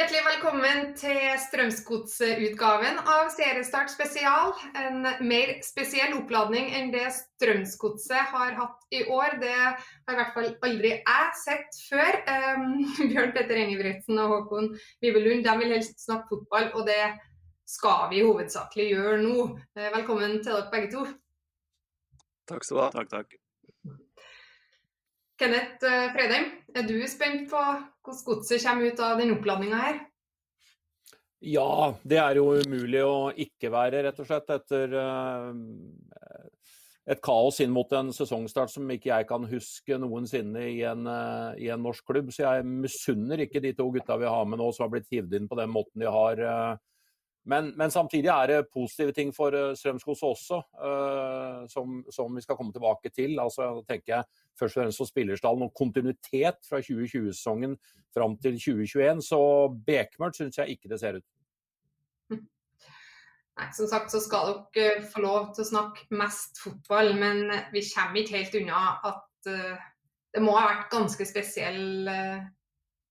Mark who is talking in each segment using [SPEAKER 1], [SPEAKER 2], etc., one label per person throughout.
[SPEAKER 1] Hjertelig velkommen til Strømsgodsutgaven av Seriestart spesial. En mer spesiell oppladning enn det Strømsgodset har hatt i år. Det har i hvert fall aldri jeg sett før. Um, Bjørn Petter Engebretsen og Håkon Vibelund de vil helst snakke fotball, og det skal vi hovedsakelig gjøre nå. Eh, Velkommen til dere begge to.
[SPEAKER 2] Takk skal du ha.
[SPEAKER 3] Takk, takk.
[SPEAKER 1] Kenneth eh, Fredheim, er du spent på hvordan godset kommer ut av den oppladninga her?
[SPEAKER 3] Ja, det er jo umulig å ikke være, rett og slett, etter eh, et kaos inn mot en sesongstart som ikke jeg kan huske noensinne i en, eh, i en norsk klubb. Så jeg misunner ikke de to gutta vi har med nå, som har blitt hivd inn på den måten de har. Eh. Men, men samtidig er det positive ting for eh, Strømskog også, uh, som, som vi skal komme tilbake til. Altså, da tenker jeg først og fremst for spillerstallen og kontinuitet fra 2020-sesongen fram til 2021. Så bekmørkt syns jeg ikke det ser ut.
[SPEAKER 1] Nei, Som sagt så skal dere få lov til å snakke mest fotball, men vi kommer ikke helt unna at uh, det må ha vært ganske spesiell uh,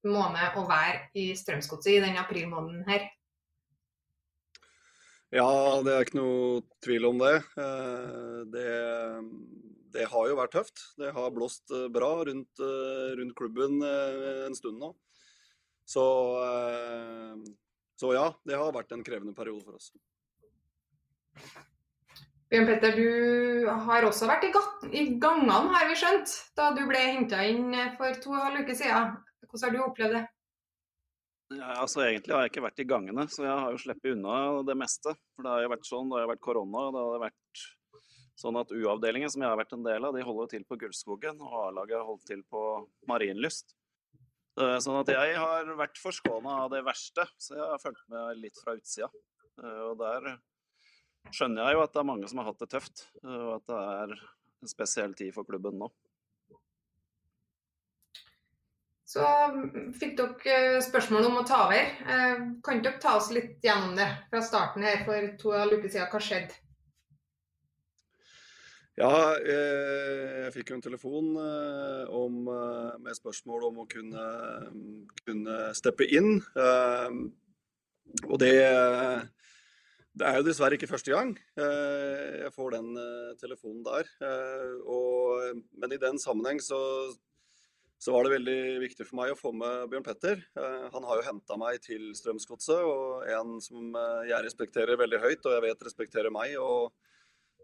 [SPEAKER 1] måned å være i Strømsgodset i denne aprilmåneden her.
[SPEAKER 2] Ja, det er ikke noe tvil om det. Eh, Det, det har jo vært tøft. Det har blåst eh, bra rundt, eh, rundt klubben en stund nå. Så, så ja, det har vært en krevende periode for oss.
[SPEAKER 1] Bjørn Petter, du har også vært i gangene, har vi skjønt, da du ble henta inn for to og en halv uke siden. Hvordan har du opplevd det?
[SPEAKER 3] Ja, altså Egentlig har jeg ikke vært i gangene, så jeg har jo sluppet unna det meste. For Det har jo vært sånn, det har vært korona, og det har vært sånn at U-avdelingen, som jeg har vært en del av, de holder til på Gullskogen, og A-laget holder til på Marienlyst. Eh, Sånn at jeg har vært forskåna av det verste, så jeg har fulgt med litt fra utsida. Eh, Og der skjønner jeg jo at det er mange som har hatt det tøft, eh, og at det er en spesiell tid for klubben nå.
[SPEAKER 1] Så mm, fikk dere spørsmål om å ta over. Eh, Kan dere ta oss litt gjennom det fra starten her for to og siden? Hva skjedde?
[SPEAKER 2] Ja, eh, jeg fikk jo en telefon eh, om, eh, med spørsmål om å kunne, kunne steppe inn. Eh, og det, det er jo dessverre ikke første gang eh, jeg får den eh, telefonen der. Eh, og, men i den sammenheng så, så var det veldig viktig for meg å få med Bjørn Petter. Eh, han har jo henta meg til Strømsgodset, og en som eh, jeg respekterer veldig høyt, og jeg vet respekterer meg. og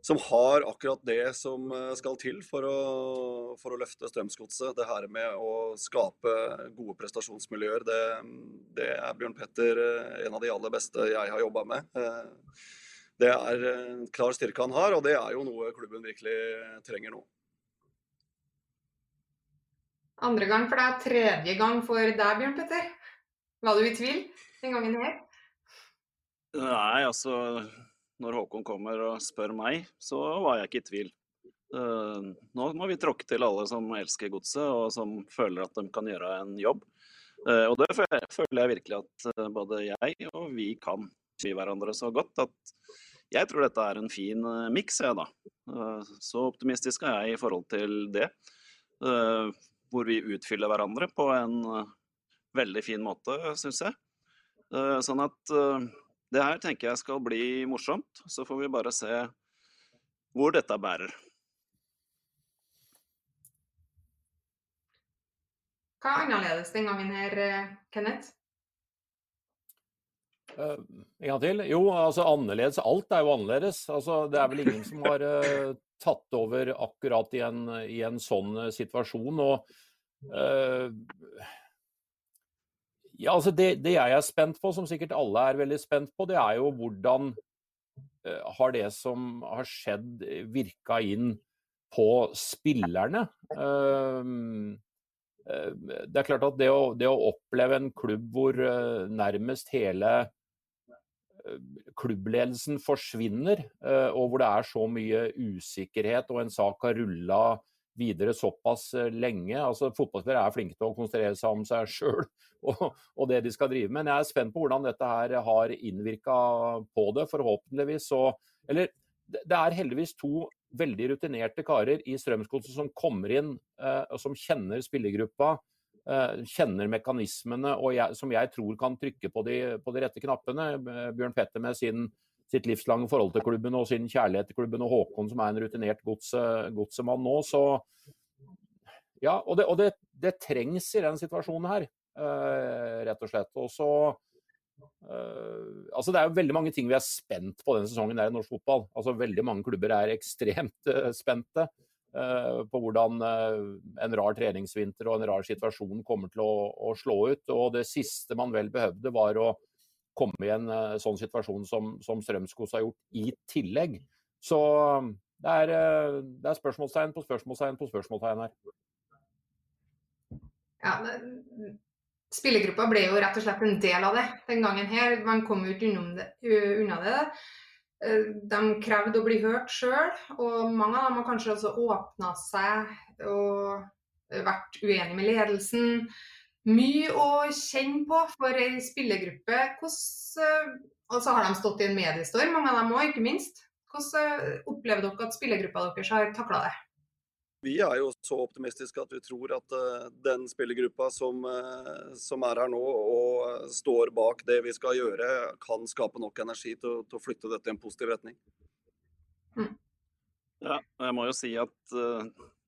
[SPEAKER 2] som har akkurat det som eh, skal til for å, for å løfte Strømsgodset. Det her med å skape gode prestasjonsmiljøer, det, det er Bjørn Petter en av de aller beste jeg har jobba med. Det er en klar styrke han har, og det er jo noe klubben virkelig trenger nå.
[SPEAKER 1] Andre gang for deg, tredje gang for deg, Bjørn Petter. Var du i tvil den gangen her?
[SPEAKER 3] Nei, altså Når Håkon kommer og spør meg, så var jeg ikke i tvil. Eh, nå må vi tråkke til alle som elsker godset, og som føler at de kan gjøre en jobb. Eh, og det føler jeg, virkelig at eh, både jeg og vi kan si hverandre så godt at jeg tror dette er en fin miks, jeg, da. Så optimistisk er jeg i forhold til det hvor vi utfyller hverandre på en eh, veldig fin måte, syns jeg. Eh, sånn at eh, det her tenker jeg skal bli morsomt. Så får vi bare se hvor dette bærer.
[SPEAKER 1] Hva er annerledes den gangen her, Kenneth?
[SPEAKER 4] Uh, en gang til? Jo, altså annerledes. Alt er jo annerledes. Altså, det er vel ingen som har uh, tatt over akkurat i en, i en sånn situasjon. og ja, altså det, det, jeg er spent på, som sikkert alle er veldig spent på, det er jo hvordan har det som har skjedd virka inn på spillerne. Det er klart at det å, det å oppleve en klubb hvor nærmest hele klubbledelsen forsvinner, eh, og hvor det er så mye usikkerhet og en sak har rulla videre såpass eh, lenge. Altså, Fotballspillere er flinke til å konsentrere seg om seg sjøl og, og, det de skal drive med. Men jeg er spent på hvordan dette her har innvirka på det, forhåpentligvis. Så, eller, det er heldigvis to veldig rutinerte karer i Strømsgodset som kommer inn, eh, og som kjenner spillergruppa Eh, kjenner mekanismene og jeg, som jeg tror kan trykke på de, på de rette knappene. Bjørn Petter med sin, sitt livslange forhold til klubben og sin kjærlighet til klubben, og Håkon som er en rutinert godsemann nå. Så ja, og, det, og det, det, trengs i den situasjonen her, uh, rett og slett. Og så uh, altså Det er jo veldig mange ting vi er spent på denne sesongen der i norsk fotball. Altså Veldig mange klubber er ekstremt uh, spente. Eh, på hvordan eh, en rar treningsvinter og en rar situasjon kommer til å, å, slå ut. Og Det siste man vel behøvde, var å komme i en eh, sånn situasjon som, som Strømskos har gjort, i tillegg. Så det er, det er spørsmålstegn på spørsmålstegn på spørsmålstegn her.
[SPEAKER 1] Ja, Spillergruppa ble jo rett og slett en del av det den gangen her. Man kom jo ikke unna det. Eh, de krevde å bli hørt sjøl, og mange av dem har kanskje også åpna seg og vært uenige med ledelsen. Mye å kjenne på for ei spillergruppe. Hvordan, og så har de stått i en mediestorm, mange av dem òg, ikke minst. Hvordan opplever dere at spillergruppa deres har takla det?
[SPEAKER 2] Vi er jo så optimistiske at vi tror at uh, den spillergruppa som, som, er her nå og står bak det vi skal gjøre, kan skape nok energi til, til å flytte dette i en positiv retning.
[SPEAKER 3] Mm. Ja, jeg må jo si at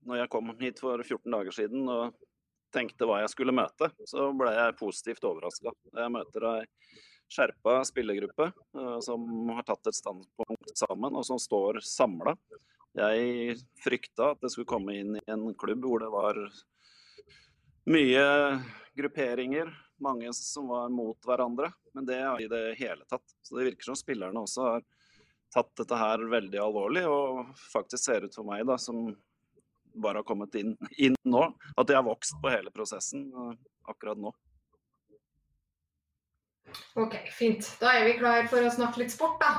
[SPEAKER 3] når jeg kom hit for 14 dager siden og tenkte hva jeg skulle møte, så ble jeg positivt overraska. Jeg møter ei skjerpa spillergruppe som har tatt et standpunkt sammen, og som står samla. Jeg frykta at det skulle komme inn i en klubb hvor det var mye grupperinger, mange som var mot hverandre. Men det er i det hele tatt. Så det virker som spillerne også har tatt dette her veldig alvorlig, og faktisk ser ut for meg, da, som bare har kommet inn, inn nå, at de har vokst på hele prosessen uh, akkurat nå.
[SPEAKER 1] OK, fint. Da er vi klar for å snakke litt sport, da.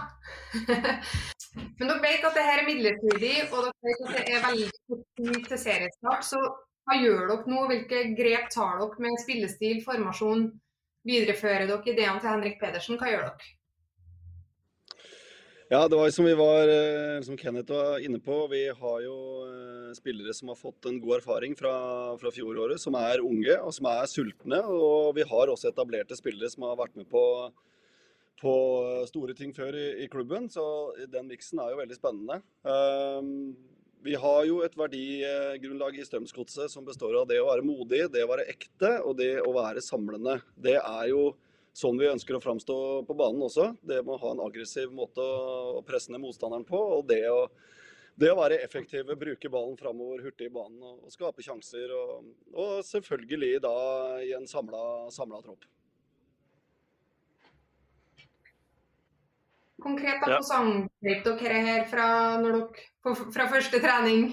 [SPEAKER 1] Men dere vet at det her er midlertidig, og dere vet at det er veldig kort til seriestart. Så hva gjør dere nå? Hvilke grep tar dere med spillestil, formasjon? Viderefører dere ideene til Henrik Pedersen? Hva gjør dere?
[SPEAKER 2] Ja, det var som vi var, eh, som Kenneth var inne på. Vi har jo eh, spillere som har fått en god erfaring fra, fra fjoråret, som er unge og som er sultne. Og vi har også etablerte spillere som har vært med på på store ting før i, i klubben, så den miksen er jo veldig spennende. Um, vi har jo et verdigrunnlag i Strømsgodset som består av det å være modig, det å være ekte og det å være samlende. Det er jo sånn vi ønsker å framstå på banen også. Det med å ha en aggressiv måte å presse ned motstanderen på. og det å, det å være effektive, bruke ballen framover hurtig i banen og, og skape sjanser. Og, og, selvfølgelig da i en samla tropp.
[SPEAKER 1] Konkret, da, hvordan angrep dere her fra, dere, fra første trening?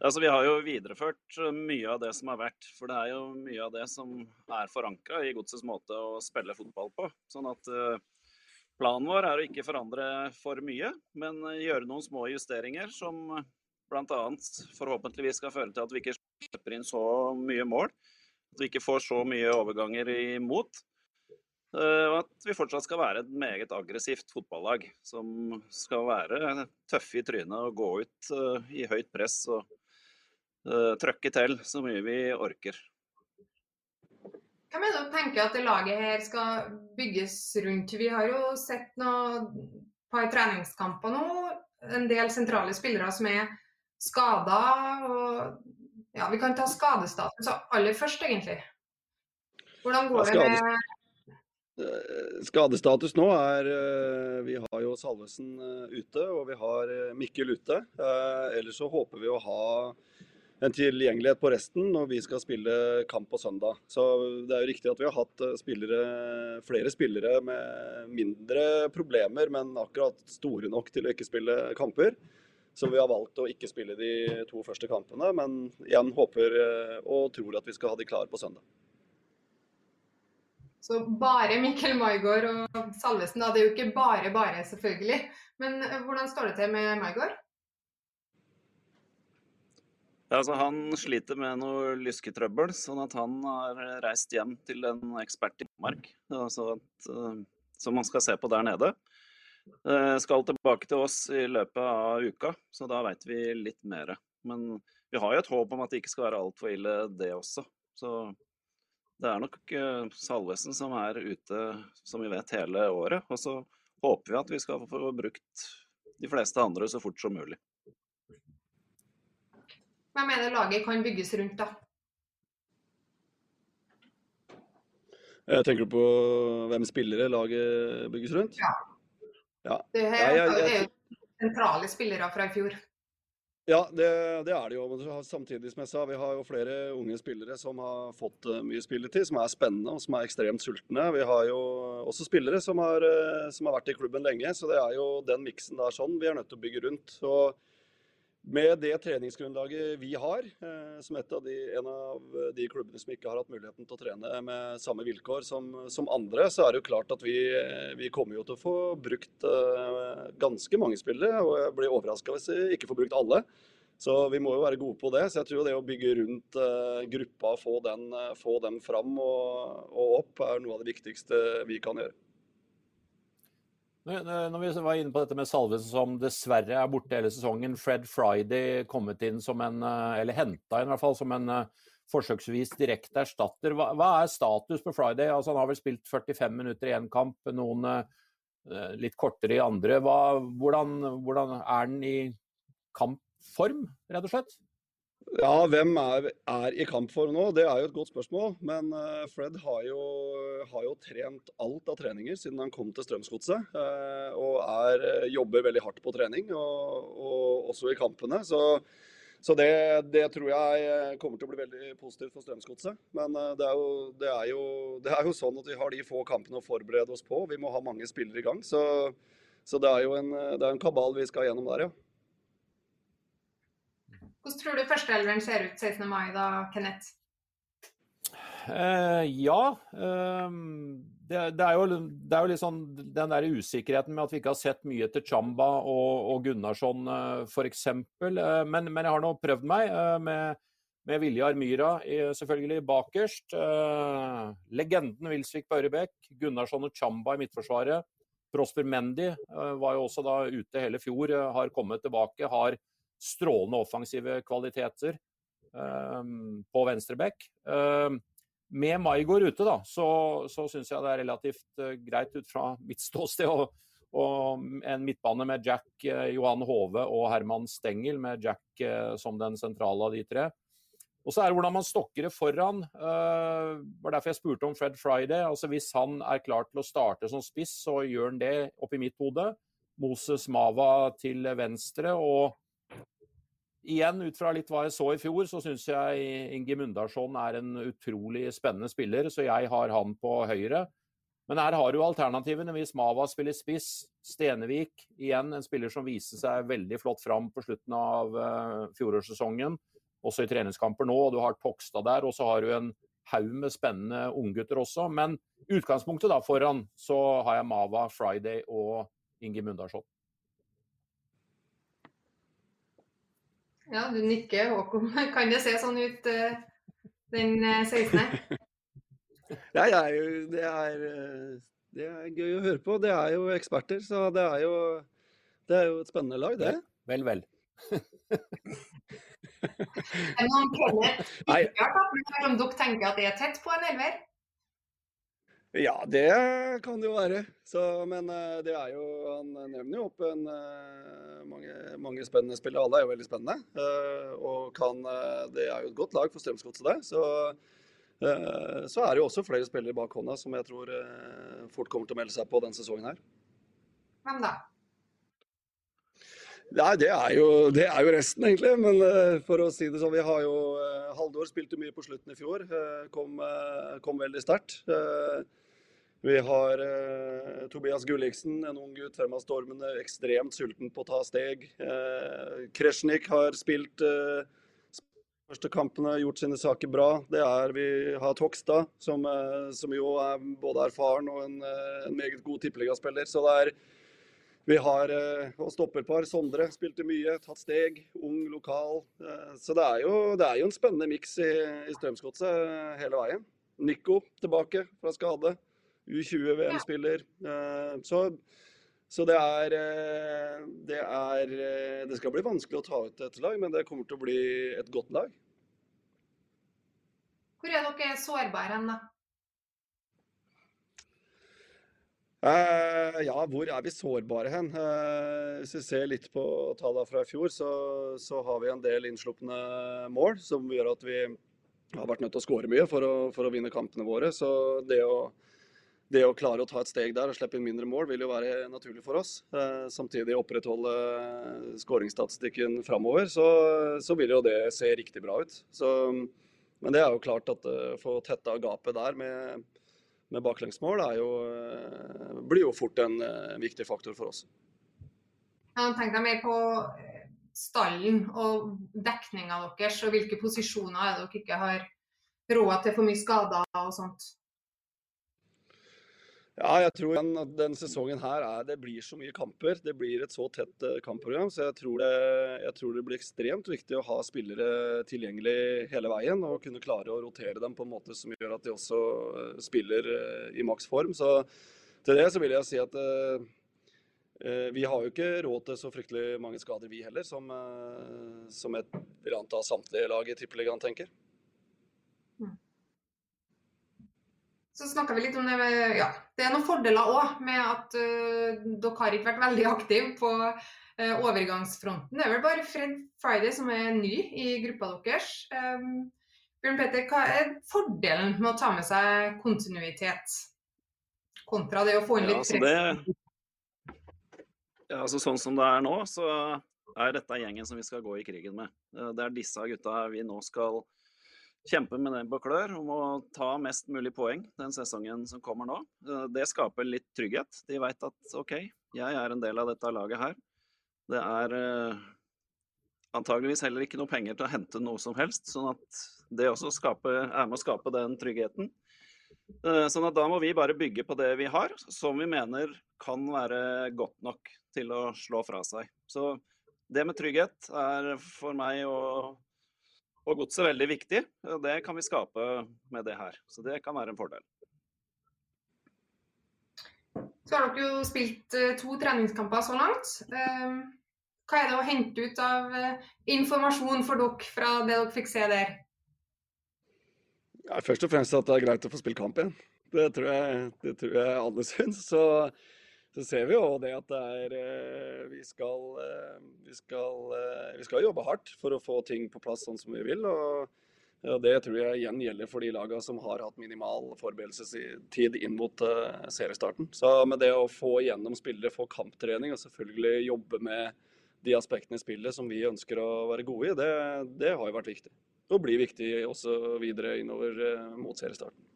[SPEAKER 3] Altså, vi har jo videreført mye av det som har vært. For det er jo mye av det som er forankra i godsets måte å spille fotball på. Sånn at uh, planen vår er å ikke forandre for mye, men gjøre noen små justeringer som bl.a. forhåpentligvis skal føre til at vi ikke slipper inn så mye mål. At vi ikke får så mye overganger imot. Eh, og at vi fortsatt skal være et meget aggressivt fotballag. Som skal være tøffe i trynet og gå ut eh, i høyt press og trøkke til så mye vi orker.
[SPEAKER 1] Hvem er det du tenker at det laget her skal bygges rundt? Vi har jo sett noen par treningskamper nå. En del sentrale spillere som er skada. Ja, Vi kan ta skadestatus aller først, egentlig. Hvordan går det med
[SPEAKER 2] Eh, Skadestatus nå er eh, Vi har jo Salvesen eh, ute, og vi har eh, Mikkel ute. Eh, Ellers så håper vi å ha en tilgjengelighet på resten når vi skal spille kamp på søndag. Så det er jo riktig at vi har hatt eh, spillere, flere spillere med mindre problemer, men akkurat store nok til å ikke spille kamper. Så vi har valgt å ikke spille de to første kampene, men igjen håper eh, og tror at vi skal ha de klare på søndag.
[SPEAKER 1] Så bare Mikkel Maigård og Salvesen, da. Det er jo ikke bare bare, selvfølgelig. Men eh, hvordan står det til med Maigård?
[SPEAKER 3] Altså, han sliter med noe lysketrøbbel, sånn at han har reist hjem til en ekspert i Danmark altså at, eh, som han skal se på der nede. Eh, skal tilbake til oss i løpet av uka, så da veit vi litt mer. Men vi har jo et håp om at det ikke skal være altfor ille, det også. Så det er nok eh, Salvesen som er ute, som vi vet, hele året. Og så håper vi at vi skal få brukt de fleste andre så fort som mulig.
[SPEAKER 1] Hvem mener laget kan bygges rundt, da?
[SPEAKER 2] Jeg tenker du på hvem spillere laget bygges rundt?
[SPEAKER 1] Ja.
[SPEAKER 2] Ja.
[SPEAKER 1] Det her
[SPEAKER 2] jeg- jeg-
[SPEAKER 1] er jo sentrale spillere fra i fjor.
[SPEAKER 2] Ja, det, det er det jo. Samtidig som jeg sa, vi har jo flere unge spillere som har fått eh, mye spilletid, som er spennende og som er ekstremt sultne. Vi har jo også spillere som har, eh, som har vært i klubben lenge, så det er jo den miksen der sånn vi er nødt til å bygge rundt. Og med det treningsgrunnlaget vi har, eh, som et av de, en av de klubbene som ikke har hatt muligheten til å trene med samme vilkår som, som andre, så er det jo klart at vi, eh, vi kommer til å få brukt eh, ganske mange spillere. Og jeg blir overraska hvis vi ikke får brukt alle. Så vi må jo være gode på det. Så jeg tror det å bygge rundt gruppa, få den, få den fram og, og opp, er noe av det viktigste vi kan gjøre.
[SPEAKER 4] Når vi var inne på dette med Salvesen som dessverre er borte hele sesongen, Fred Friday kommet inn som en, eh, eller henta inn i hvert fall, som en eh, forsøksvis direkte erstatter. Hva, hva er status på Friday? Altså, han har vel spilt 45 minutter i én kamp, noen eh, litt kortere i andre. Hva, hvordan, hvordan er han i kampform, rett og slett?
[SPEAKER 2] Ja, hvem er, er i kampform nå? Det er jo et godt spørsmål. Men eh, Fred har jo, har jo trent alt av treninger siden han kom til Strømsgodset. eh, og er, eh, jobber veldig hardt på trening, og, og også i kampene. Så, så det, det tror jeg kommer til å bli veldig positivt for Strømsgodset. Men det er, jo, det, jo, det er jo sånn at vi har de få kampene å forberede oss på. Vi må ha mange spillere i gang. Så, så det er jo en, en kabal vi skal gjennom der, ja.
[SPEAKER 1] Hvordan tror du førsteelveren ser ut 16. mai, da, Kenneth?
[SPEAKER 4] Eh, ja. Eh, det, det, er jo, det er jo litt sånn den der usikkerheten med at vi ikke har sett mye til Chamba og, og Gunnarsson eh, f.eks. Eh, men, men jeg har nå prøvd meg eh, med, med Viljar Myra i, selvfølgelig bakerst. Eh, legenden Wilsvik på Ørebekk, Gunnarsson og Chamba i midtforsvaret. Prosper Mendy eh, var jo også da ute hele fjor, eh, har kommet tilbake. har strålende offensive kvaliteter um, på venstrebekk. Um, med Maigård ute, da, så, så syns jeg det er relativt uh, greit ut fra mitt ståsted. Og, og en midtbane med Jack, uh, Johan Hove og Herman Stengel, med Jack uh, som den sentrale av de tre. Og så er det hvordan man stokker det foran. Uh, var derfor jeg spurte om Fred Friday. altså Hvis han er klar til å starte som spiss, så gjør han det oppi mitt hode. Moses Mava til venstre. og Igjen, ut fra litt hva jeg så i fjor, så syns jeg Inge Mundarsson er en utrolig spennende spiller, så jeg har han på høyre. Men her har du alternativene hvis Mava spiller spiss. Stenevik, igjen en spiller som viser seg veldig flott fram på slutten av uh, fjorårssesongen, også i treningskamper nå. og Du har Tokstad der, og så har du en haug med spennende unggutter også. Men utgangspunktet da foran, så har jeg Mava, Friday og Inge Mundarsson.
[SPEAKER 1] Ja, du nikker, Håkon. Kan det se sånn ut uh, den uh, 16.?
[SPEAKER 2] Ja, jeg er jo, det, er, det er gøy å høre på. Det er jo eksperter, så det er jo, det er jo et spennende lag, det.
[SPEAKER 4] Vel, vel.
[SPEAKER 1] Er det noen om dere tenker at det er tett på en elver?
[SPEAKER 2] Ja, det kan det jo være. Så, men det er jo Han nevner jo opp en, mange, mange, spennende spillere. Alle er jo veldig spennende. Og kan, det er jo et godt lag for Strømsgodset, det. Så, så er det jo også flere spillere bak hånda som jeg tror fort kommer til å melde seg på denne sesongen her.
[SPEAKER 1] Hvem da?
[SPEAKER 2] Nei, det er, jo, det er jo resten, egentlig. Men uh, for å si det sånn, vi har jo uh, Haldor spilte mye på slutten i fjor. Uh, kom, kom, veldig sterkt. Vi har Tobias Gulliksen, en ung gutt frem stormene, ekstremt sulten på å ta steg. Kresjnik har spilt første kampene, gjort sine saker bra. Det er Vi har Tokstad, som, som jo er både erfaren og en, en meget god tippeligaspiller. Så det er vi har eh, og stopperpar. Sondre spilte mye, tatt steg. Ung, lokal. Eh, så det er jo, det er jo en spennende miks i, i Strømsgodset eh, hele veien. Nico tilbake fra skade. U20-VM-spiller. Så, så det, er, det er Det skal bli vanskelig å ta ut et lag, men det kommer til å bli et godt lag.
[SPEAKER 1] Hvor er dere sårbare hen, da?
[SPEAKER 2] Uh, ja, hvor er vi sårbare hen? Uh, hvis vi ser litt på tallene fra i fjor, så, så, har vi en del innslupne mål som gjør at vi har vært nødt til å skåre mye for å, for å, vinne kampene våre. Så det å, det å, klare å ta et steg der og slippe inn mindre mål vil jo være naturlig for oss. Uh, samtidig opprettholde skåringsstatistikken framover, så, så, vil jo det se riktig bra ut. Så, men det er jo klart at å få tetta gapet der med med baklengsmål jo, eh, blir jo fort en viktig faktor for oss.
[SPEAKER 1] Jeg tenkte mer på eh, stallen og dekninga deres, og hvilke posisjoner er dere ikke har råd til for mye skader og sånt?
[SPEAKER 2] Ja, jeg tror at denne sesongen her er, det blir så mye kamper. Det blir et så tett eh, kampprogram. Så jeg tror, det, jeg tror, det, blir ekstremt viktig å ha spillere tilgjengelig hele veien. Og kunne klare å rotere dem på en måte som gjør at de også eh, spiller eh, i maks form. Så til det så vil jeg si at vi har jo ikke råd til så fryktelig mange skader, vi heller, som, som et eller annet av samtlige lag i Tippeligaen tenker.
[SPEAKER 1] Så snakka vi litt om det med Ja, det er noen fordeler òg med at uh, dere har ikke vært veldig aktive på uh, overgangsfronten. Det er vel bare Fred Friday som er ny i gruppa deres. Um, Bjørn Petter, hva er fordelen med å ta med seg kontinuitet kontra det å få inn litt
[SPEAKER 3] press? Ja, altså det, ja, altså sånn som det er nå, så er dette gjengen som vi skal gå i krigen med. Eh, det er disse gutta vi nå skal kjempe med nebb og klør om å ta mest mulig poeng den sesongen som kommer nå. Eh, det skaper litt trygghet. De veit at OK, jeg er en del av dette laget her. Det er eh, antageligvis heller ikke noe penger til å hente noe som helst, sånn at det også skaper, er med å skape den tryggheten. Eh, sånn at da må vi bare bygge på det vi har, som vi mener kan være godt nok til å slå fra seg. Så det med trygghet er for meg å og godset veldig viktig. Det kan vi skape med det her. Så det kan være en fordel.
[SPEAKER 1] Så har dere jo spilt eh, to treningskamper så langt. Ehm, hva er det å hente ut av eh, informasjon for dere fra det dere fikk se der?
[SPEAKER 2] Ja, først og fremst at det er greit å få spille kamp igjen. Det tror jeg, det tror jeg alle syns. Så så ser vi jo det at det er eh, vi skal, eh, vi, skal, eh, vi skal, jobbe hardt for å få ting på plass sånn som vi vil. og det tror jeg igjen gjelder for de lagene som har hatt minimal forberedelsestid inn mot seriestarten. Så med det å få igjennom spillere, få kamptrening og selvfølgelig jobbe med de aspektene i spillet som vi ønsker å være gode i, det, det har jo vært viktig. Og blir viktig også videre innover mot seriestarten.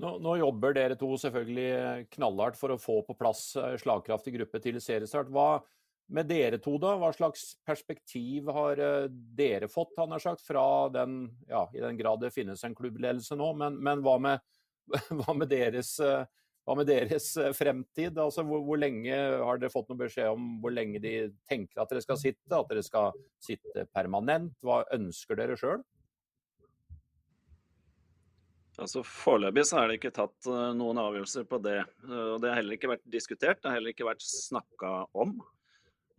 [SPEAKER 4] Nå, nå, jobber dere to selvfølgelig knallhardt for å få på plass eh, slagkraftig gruppe til seriestart. Hva med dere to, da? Hva slags perspektiv har eh, dere fått, han har sagt, fra den, ja, i den grad det finnes en klubbledelse nå, men, men hva, med, hva, med, deres, eh, hva med deres fremtid? Altså, hvor, hvor, lenge har dere fått noen beskjed om hvor lenge de tenker at dere skal sitte? At dere skal sitte permanent? Hva ønsker dere sjøl?
[SPEAKER 3] Altså Foreløpig så er det ikke tatt uh, noen avgjørelser på det. Uh, og Det har heller ikke vært diskutert, det har heller ikke vært snakka om.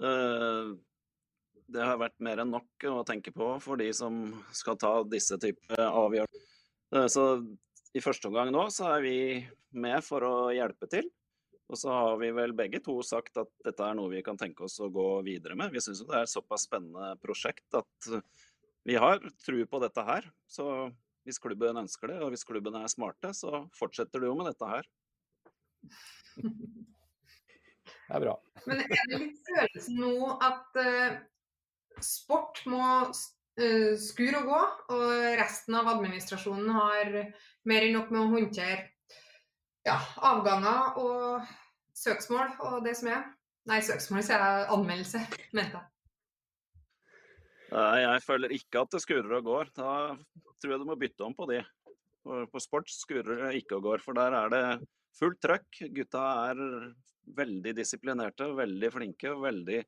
[SPEAKER 3] Uh, det har vært mer enn nok å tenke på for de som skal ta disse typer avgjørelser. Så i første omgang nå så er vi med for å hjelpe til. Og så har vi vel begge to sagt at dette er noe vi kan tenke oss å gå videre med. Vi syns det er et såpass spennende prosjekt at vi har tro på dette her. Så hvis klubben ønsker det, og hvis klubben er smarte, så fortsetter du jo med dette her.
[SPEAKER 4] Det er bra.
[SPEAKER 1] Men er det litt følelsen nå at uh, sport må uh, skure og gå, og resten av administrasjonen har mer enn nok med å håndtere ja, avganger og søksmål og det som er? Nei, søksmål sier jeg anmeldelse, mente jeg.
[SPEAKER 3] Nei, jeg føler ikke at det skurrer og går. Da tror jeg du må bytte om på de. På sport skurrer det ikke og går, for der er det fullt trøkk. Gutta er veldig disiplinerte, veldig flinke og veldig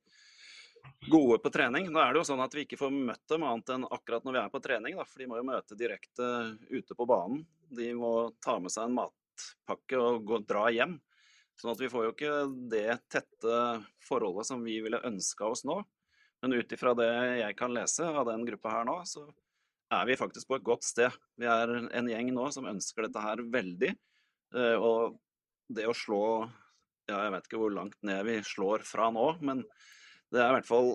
[SPEAKER 3] gode på trening. Nå er det jo sånn at vi ikke får møtt dem annet enn akkurat når vi er på trening, da, for de må jo møte direkte ute på banen. De må ta med seg en matpakke og gå, dra hjem. Sånn at vi får jo ikke det tette forholdet som vi ville ønska oss nå. Men ut ifra det jeg kan lese av den gruppa her nå, så er vi faktisk på et godt sted. Vi er en gjeng nå som ønsker dette her veldig. Eh, og det å slå ja, Jeg vet ikke hvor langt ned vi slår fra nå, men det er i hvert fall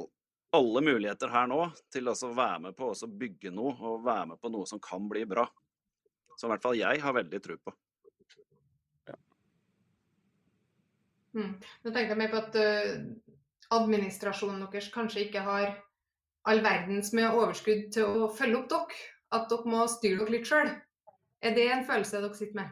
[SPEAKER 3] alle muligheter her nå til å være med på å bygge noe og være med på noe som kan bli bra. Som i hvert fall jeg har veldig tro på. Ja.
[SPEAKER 1] Mm. Nå tenkte jeg meg på at uh, administrasjonen deres kanskje ikke har all verdens med overskudd til å følge opp dere. At dere må styre dere litt sjøl. Er det en følelse dere sitter med?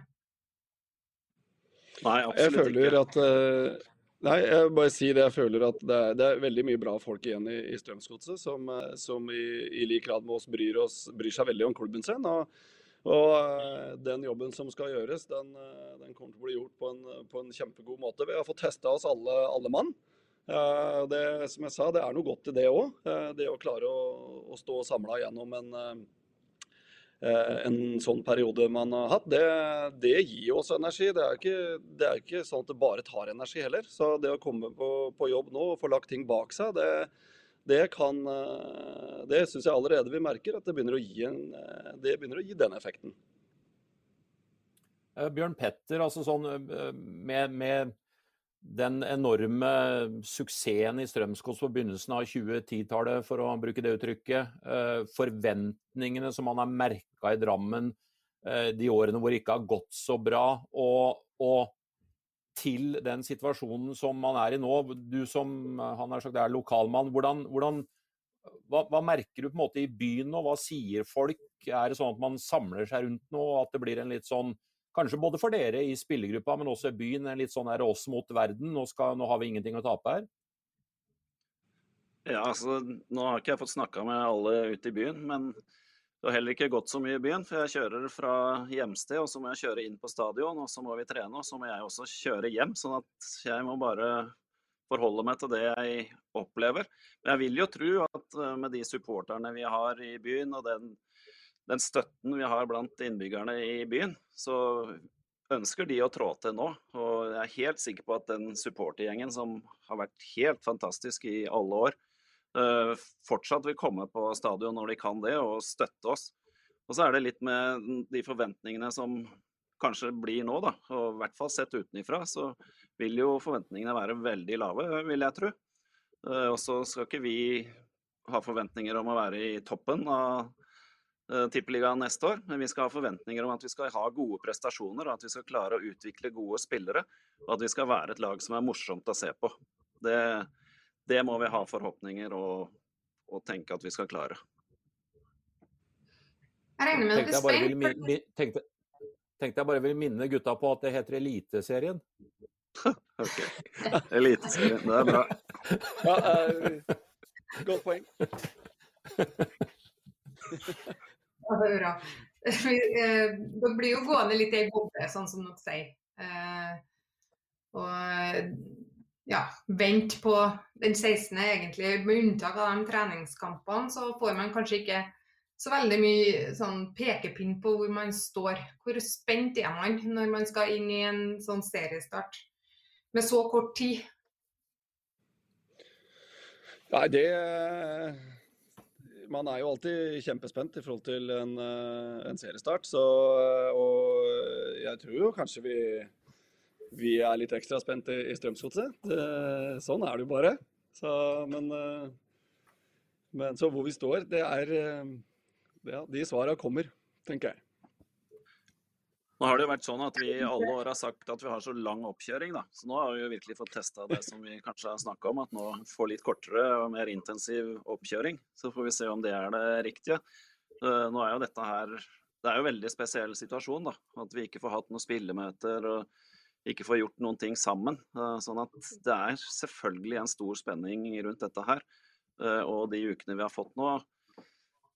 [SPEAKER 3] Nei, absolutt
[SPEAKER 2] jeg føler At, uh, nei, jeg vil bare si det. Jeg føler at det er, det er veldig mye bra folk igjen i, i Strømsgodset, som, eh, som i, i, lik grad med oss bryr, oss bryr, seg veldig om klubben sin. Og, og uh, den jobben som skal gjøres, den, den, kommer til å bli gjort på en, på en kjempegod måte. Vi har fått testa oss alle, alle mann. Uh, det, som jeg sa, det er noe godt i det òg. det å klare å, å stå samla gjennom en Eh, en sånn periode man har hatt, det, det gir oss energi. Det er, ikke, det er, ikke, sånn at det bare tar energi heller. Så det å komme på, på jobb nå og få lagt ting bak seg, det, det kan eh, Det syns jeg allerede vi merker at det begynner å gi, en, eh, det begynner å gi den effekten.
[SPEAKER 4] Bjørn Petter, altså sånn med, med den enorme suksessen i Strømsgods på begynnelsen av 2010-tallet, for å bruke det uttrykket. Eh, forventningene som man har merka i Drammen eh, de årene hvor det ikke har gått så bra. Og, og, til den situasjonen som man er i nå. Du som han har sagt, er lokalmann. Hvordan, hvordan, hva, hva, merker du på en måte i byen nå? Hva sier folk? Er det sånn at man samler seg rundt noe, at det blir en litt sånn Kanskje både for dere i spillergruppa, men også i byen. Litt sånn er oss mot verden. Nå, skal, nå har vi ingenting å tape her.
[SPEAKER 3] Ja, altså, Nå har ikke jeg fått snakka med alle ute i byen, men det har heller ikke gått så mye i byen. For jeg kjører fra hjemsted, og så må jeg kjøre inn på stadion, og så må vi trene. Og så må jeg også kjøre hjem. Sånn at jeg må bare forholde meg til det jeg opplever. Men jeg vil jo tro at eh, med de supporterne vi har i byen, og den den støtten vi har blant innbyggerne i byen, så ønsker de å trå til nå. Og jeg er helt sikker på at den supportergjengen som har vært helt fantastisk i alle år, uh, fortsatt vil komme på stadion når de kan det, og støtte oss. Og så er det litt med de forventningene som kanskje blir nå, da. Og i hvert fall sett utenifra, så vil jo forventningene være veldig lave, vil jeg tro. Uh, og så skal ikke vi ha forventninger om å være i toppen av Eh, Tippeligaen neste år, men vi skal ha forventninger om at vi skal ha gode prestasjoner, og at vi skal klare å utvikle gode spillere, og at vi skal være et lag som er morsomt å se på. Det, det må vi ha forhåpninger og, og, tenke at vi skal klare.
[SPEAKER 1] Jeg regner med at du er spent.
[SPEAKER 4] Tenkte, tenkte jeg bare vil minne gutta på at det heter Eliteserien.
[SPEAKER 3] OK. Eliteserien, det er bra.
[SPEAKER 2] Ja, uh, godt poeng.
[SPEAKER 1] hurra. bra. dere blir jo gående litt i ei boble, sånn som dere sier. Eh, og ja, vente på den 16., egentlig. Med unntak av de treningskampene, så får man kanskje ikke så veldig mye sånn pekepinn på hvor man står. Hvor spent er man når man skal inn i en sånn seriestart med så kort tid?
[SPEAKER 2] Nei, det man er jo alltid kjempespent i forhold til en, en seriestart. Så, og jeg tror jo kanskje vi, vi er litt ekstra spent i, i Strømsgodset. Sånn er det jo bare. Så, men, men, så hvor vi står, det er ja, De svarene kommer, tenker jeg.
[SPEAKER 3] Nå har det jo vært sånn at vi i alle år har sagt at vi har så lang oppkjøring. da. Så nå har vi jo virkelig fått testa det som vi kanskje har snakka om, at nå får litt kortere og mer intensiv oppkjøring. Så får vi se om det er det riktige. Eh, nå er jo dette her Det er jo en veldig spesiell situasjon, da. At vi ikke får hatt noen spillemøter og ikke får gjort noen ting sammen. Eh, sånn at det er selvfølgelig en stor spenning rundt dette her. Eh, og de ukene vi har fått nå,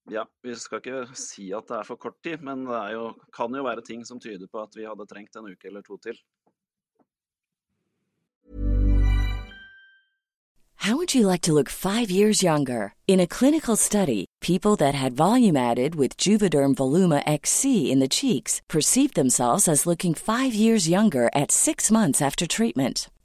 [SPEAKER 3] ja, vi skal ikke si at det er for kort tid, men det jo, kan jo være ting som tyder på at vi hadde trengt en uke eller to til.
[SPEAKER 5] How would you like to look five years younger? In a clinical study, people that had volume added with Juvederm Voluma XC in the cheeks perceived themselves as looking five years younger at six months after treatment.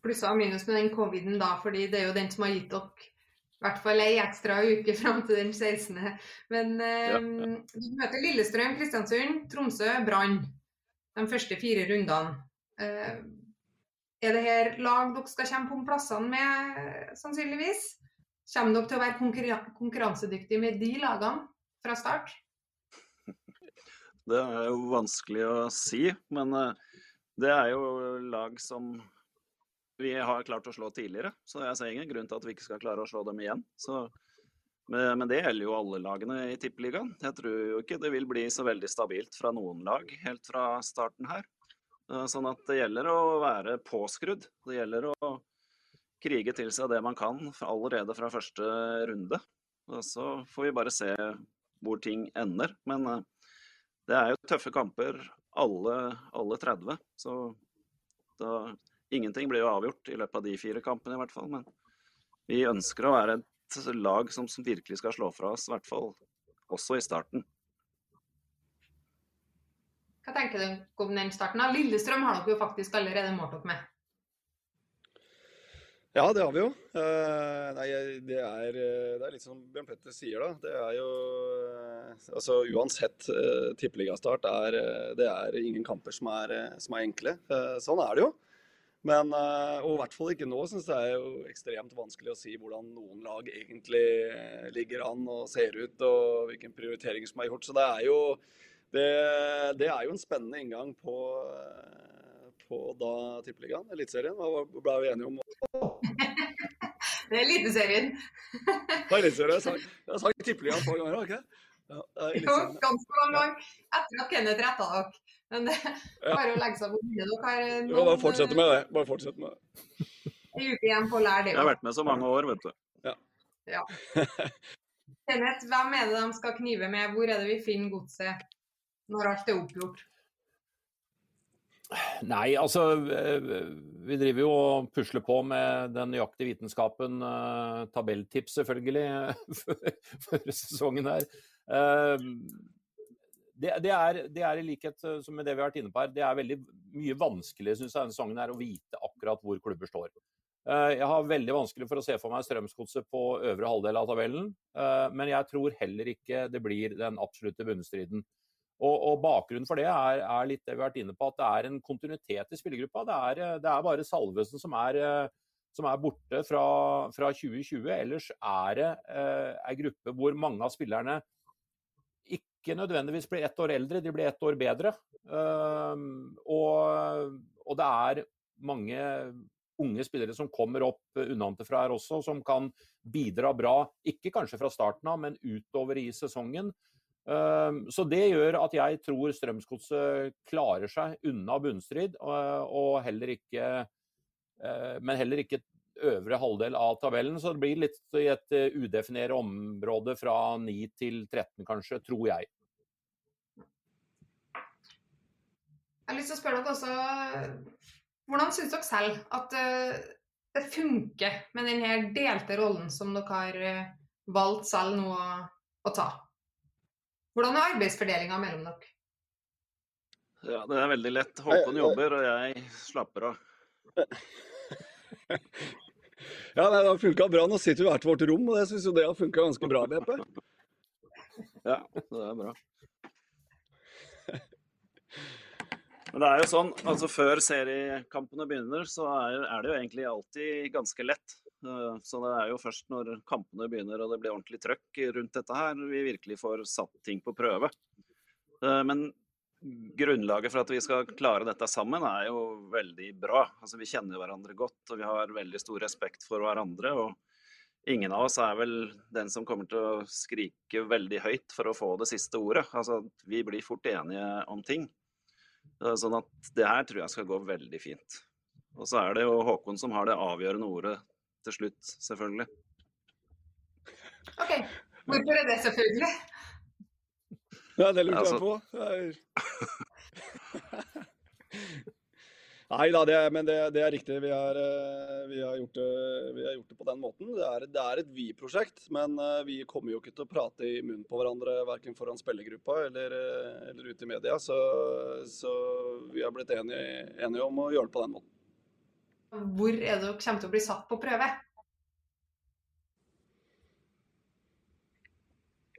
[SPEAKER 1] Plusser og minus med den coviden da, fordi det er jo den som har gitt dere i hvert fall ei ekstra uke fram til den 16. Men eh, ja, ja. du møter Lillestrøm, Kristiansund, Tromsø, Brann de første fire rundene. Eh, er det her lag dere skal kjempe om plassene med, sannsynligvis? Kommer dere til å være konkurransedyktige med de lagene fra start?
[SPEAKER 3] Det er jo vanskelig å si, men eh, det er jo lag som vi har klart å slå tidligere. Så jeg ser ingen grunn til at vi ikke skal klare å slå dem igjen. Så, men det gjelder jo alle lagene i Tippeligaen. Jeg tror jo ikke det vil bli så veldig stabilt fra noen lag helt fra starten her. Eh, sånn at det gjelder å være påskrudd. Det gjelder å krige til seg det man kan allerede fra første runde. Og så får vi bare se hvor ting ender. Men eh, det er jo tøffe kamper, alle, alle 30. Så da Ingenting blir jo avgjort i løpet av de fire kampene, i hvert fall. Men vi ønsker å være et lag som, som virkelig skal slå fra oss, i hvert fall også i starten.
[SPEAKER 1] Hva tenker du om den starten? da? Lillestrøm har dere jo faktisk allerede målt opp med.
[SPEAKER 2] Ja, det har vi jo. Uh, nei, det er, det er, litt som Bjørn Petter sier, da. Det er jo uh, Altså uansett tippeligastart, er, det er ingen kamper som er, som er enkle. sånn er det jo. Men, eh, og i hvert fall ikke nå, syns jeg er jo ekstremt vanskelig å si hvordan noen lag egentlig eh, ligger an og ser ut, og hvilken prioritering som er gjort. Så det er jo, det, det er jo en spennende inngang på, eh, på da Tippeligaen, Eliteserien. Hva ble vi enige om?
[SPEAKER 1] Det er Eliteserien.
[SPEAKER 2] det er Eliteserien. Jeg har sagt, Tippeligaen et par ganger, har jeg ikke? Ja,
[SPEAKER 1] Jo, ganske mange ganger etter at Kenneth retta dere. Men det er bare å legge seg på minnet. Dere har
[SPEAKER 2] Jo, bare fortsetter med det. Bare fortsett med det.
[SPEAKER 1] en uke igjen på å lære det.
[SPEAKER 3] Jeg har vært med så mange år, vet du.
[SPEAKER 1] Ja. Kenneth, hvem er det de skal knive med? Hvor er det vi finner godset når alt er oppgjort?
[SPEAKER 4] Nei, altså eh, Vi driver jo og pusler på med den nøyaktige vitenskapen. eh, Tabelltips, selvfølgelig, før sesongen her. Det, det, er, det er i likhet eh, som med det vi har vært inne på her, det er veldig mye vanskeligere synes jeg, denne sangen her å vite akkurat hvor klubber står. Eh, Jeg har veldig vanskelig for å se for meg Strømsgodset på øvre halvdel av tabellen, eh, men jeg tror heller ikke det blir den absolutte bunnstriden. Og, og Bakgrunnen for det er, er, litt det vi har vært inne på, at det er en kontinuitet i spillergruppa. Det er, det er bare Salvesen som er, som er borte fra, fra, 2020. Ellers er det eh, ei gruppe hvor mange av spillerne ikke nødvendigvis blir ett år eldre, de blir ett år bedre. Um, og, og, det er mange unge spillere som kommer opp unnafra her også, som kan bidra bra. Ikke kanskje fra starten av, men utover i sesongen. Um, så det gjør at jeg tror Strømsgodset klarer seg unna bunnstrid, og, heller ikke uh, Men heller ikke øvre halvdel av tabellen. Så det blir litt i et uh, udefinert område fra 9 til 13, kanskje, tror jeg.
[SPEAKER 1] Jeg har lyst til å spørre dere også, Hvordan syns dere selv at uh, det funker med denne delte rollen som dere har uh, valgt selv nå å, å ta? Hvordan er arbeidsfordelinga mellom dere?
[SPEAKER 3] Ja, Det er veldig lett. Håkon jobber, og jeg slapper av.
[SPEAKER 2] Ja, nei, Det har funka bra. Nå sitter vi hvert vårt rom, og jeg syns jo det har funka ganske bra, BP.
[SPEAKER 3] Ja, det er bra. Men det er jo sånn, altså før seriekampene begynner, så er, er det jo egentlig alltid ganske lett. Eh, Så det er jo først når kampene begynner og det blir ordentlig trøkk rundt dette her, vi virkelig får satt ting på prøve. Eh, Men grunnlaget for at vi skal klare dette sammen, er jo veldig bra. Altså Vi kjenner hverandre godt, og vi har veldig stor respekt for hverandre. og Ingen av oss er vel den som kommer til å skrike veldig høyt for å få det siste ordet. Altså, Vi blir fort enige om ting. Eh, Sånn at det her tror jeg skal gå veldig fint. Og så er det jo Håkon som har det avgjørende ordet til slutt, selvfølgelig.
[SPEAKER 1] OK, hvorfor er det selvfølgelig?
[SPEAKER 2] Ja, det lurte
[SPEAKER 3] Altså-
[SPEAKER 2] jeg på. Nei da, det, er- men det, det er riktig. Vi har, eh, vi, har gjort det, vi har gjort det på den måten. Det er, det er et vi-prosjekt, men eh, vi kommer jo ikke til å prate i munnen på hverandre verken foran spillergruppa eller, eh, eller ute i media. Så, så vi har blitt enige, enige om å gjøre det på den måten.
[SPEAKER 1] Hvor er det dere kommer til å bli satt på prøve?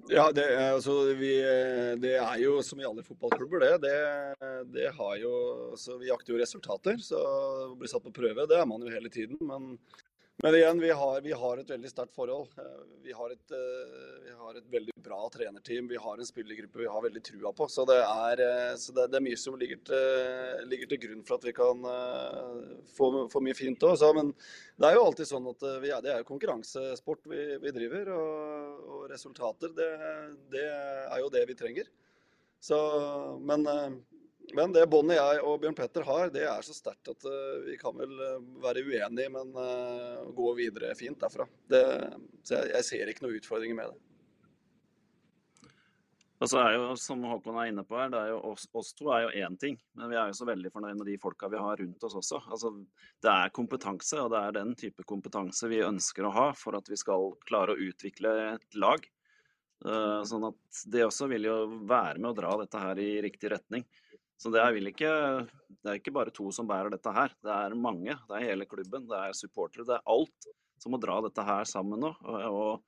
[SPEAKER 2] Ja, det, er- altså, vi, det er jo som i alle fotballklubber, det. Det, det har jo altså, Vi jakter jo resultater, så å bli satt på prøve, det er man jo hele tiden. Men, men igjen, vi har, vi har et veldig sterkt forhold. Eh, Vi har, et, eh, vi har et veldig bra trenerteam, vi har en spillergruppe vi har veldig trua på. Så det er, eh, så det, det er mye som ligger til, ligger til grunn for at vi kan få, få mye fint òg. Men det er jo alltid sånn at vi er, det er jo konkurransesport vi, vi driver, og, og resultater det, det er jo det vi trenger. Så, men, men det båndet jeg og Bjørn Petter har, det er så sterkt at eh, vi kan vel eh, være uenige, men eh, gå videre fint derfra. Det, så jeg, jeg ser ikke noen utfordringer med det.
[SPEAKER 3] Og så er jo, som Håkon er inne på her, det er jo oss, oss to er jo én ting, men vi er jo så veldig fornøyd med de folka vi har rundt oss også. Altså, det er kompetanse, og det er den type kompetanse vi ønsker å ha for at vi skal klare å utvikle et lag. Sånn at det også vil jo være med å dra dette her i riktig retning. Så det er, ikke, det er ikke bare to som bærer dette her. Det er mange. Det er hele klubben, det er supportere, det er alt som må dra dette her sammen nå. Og,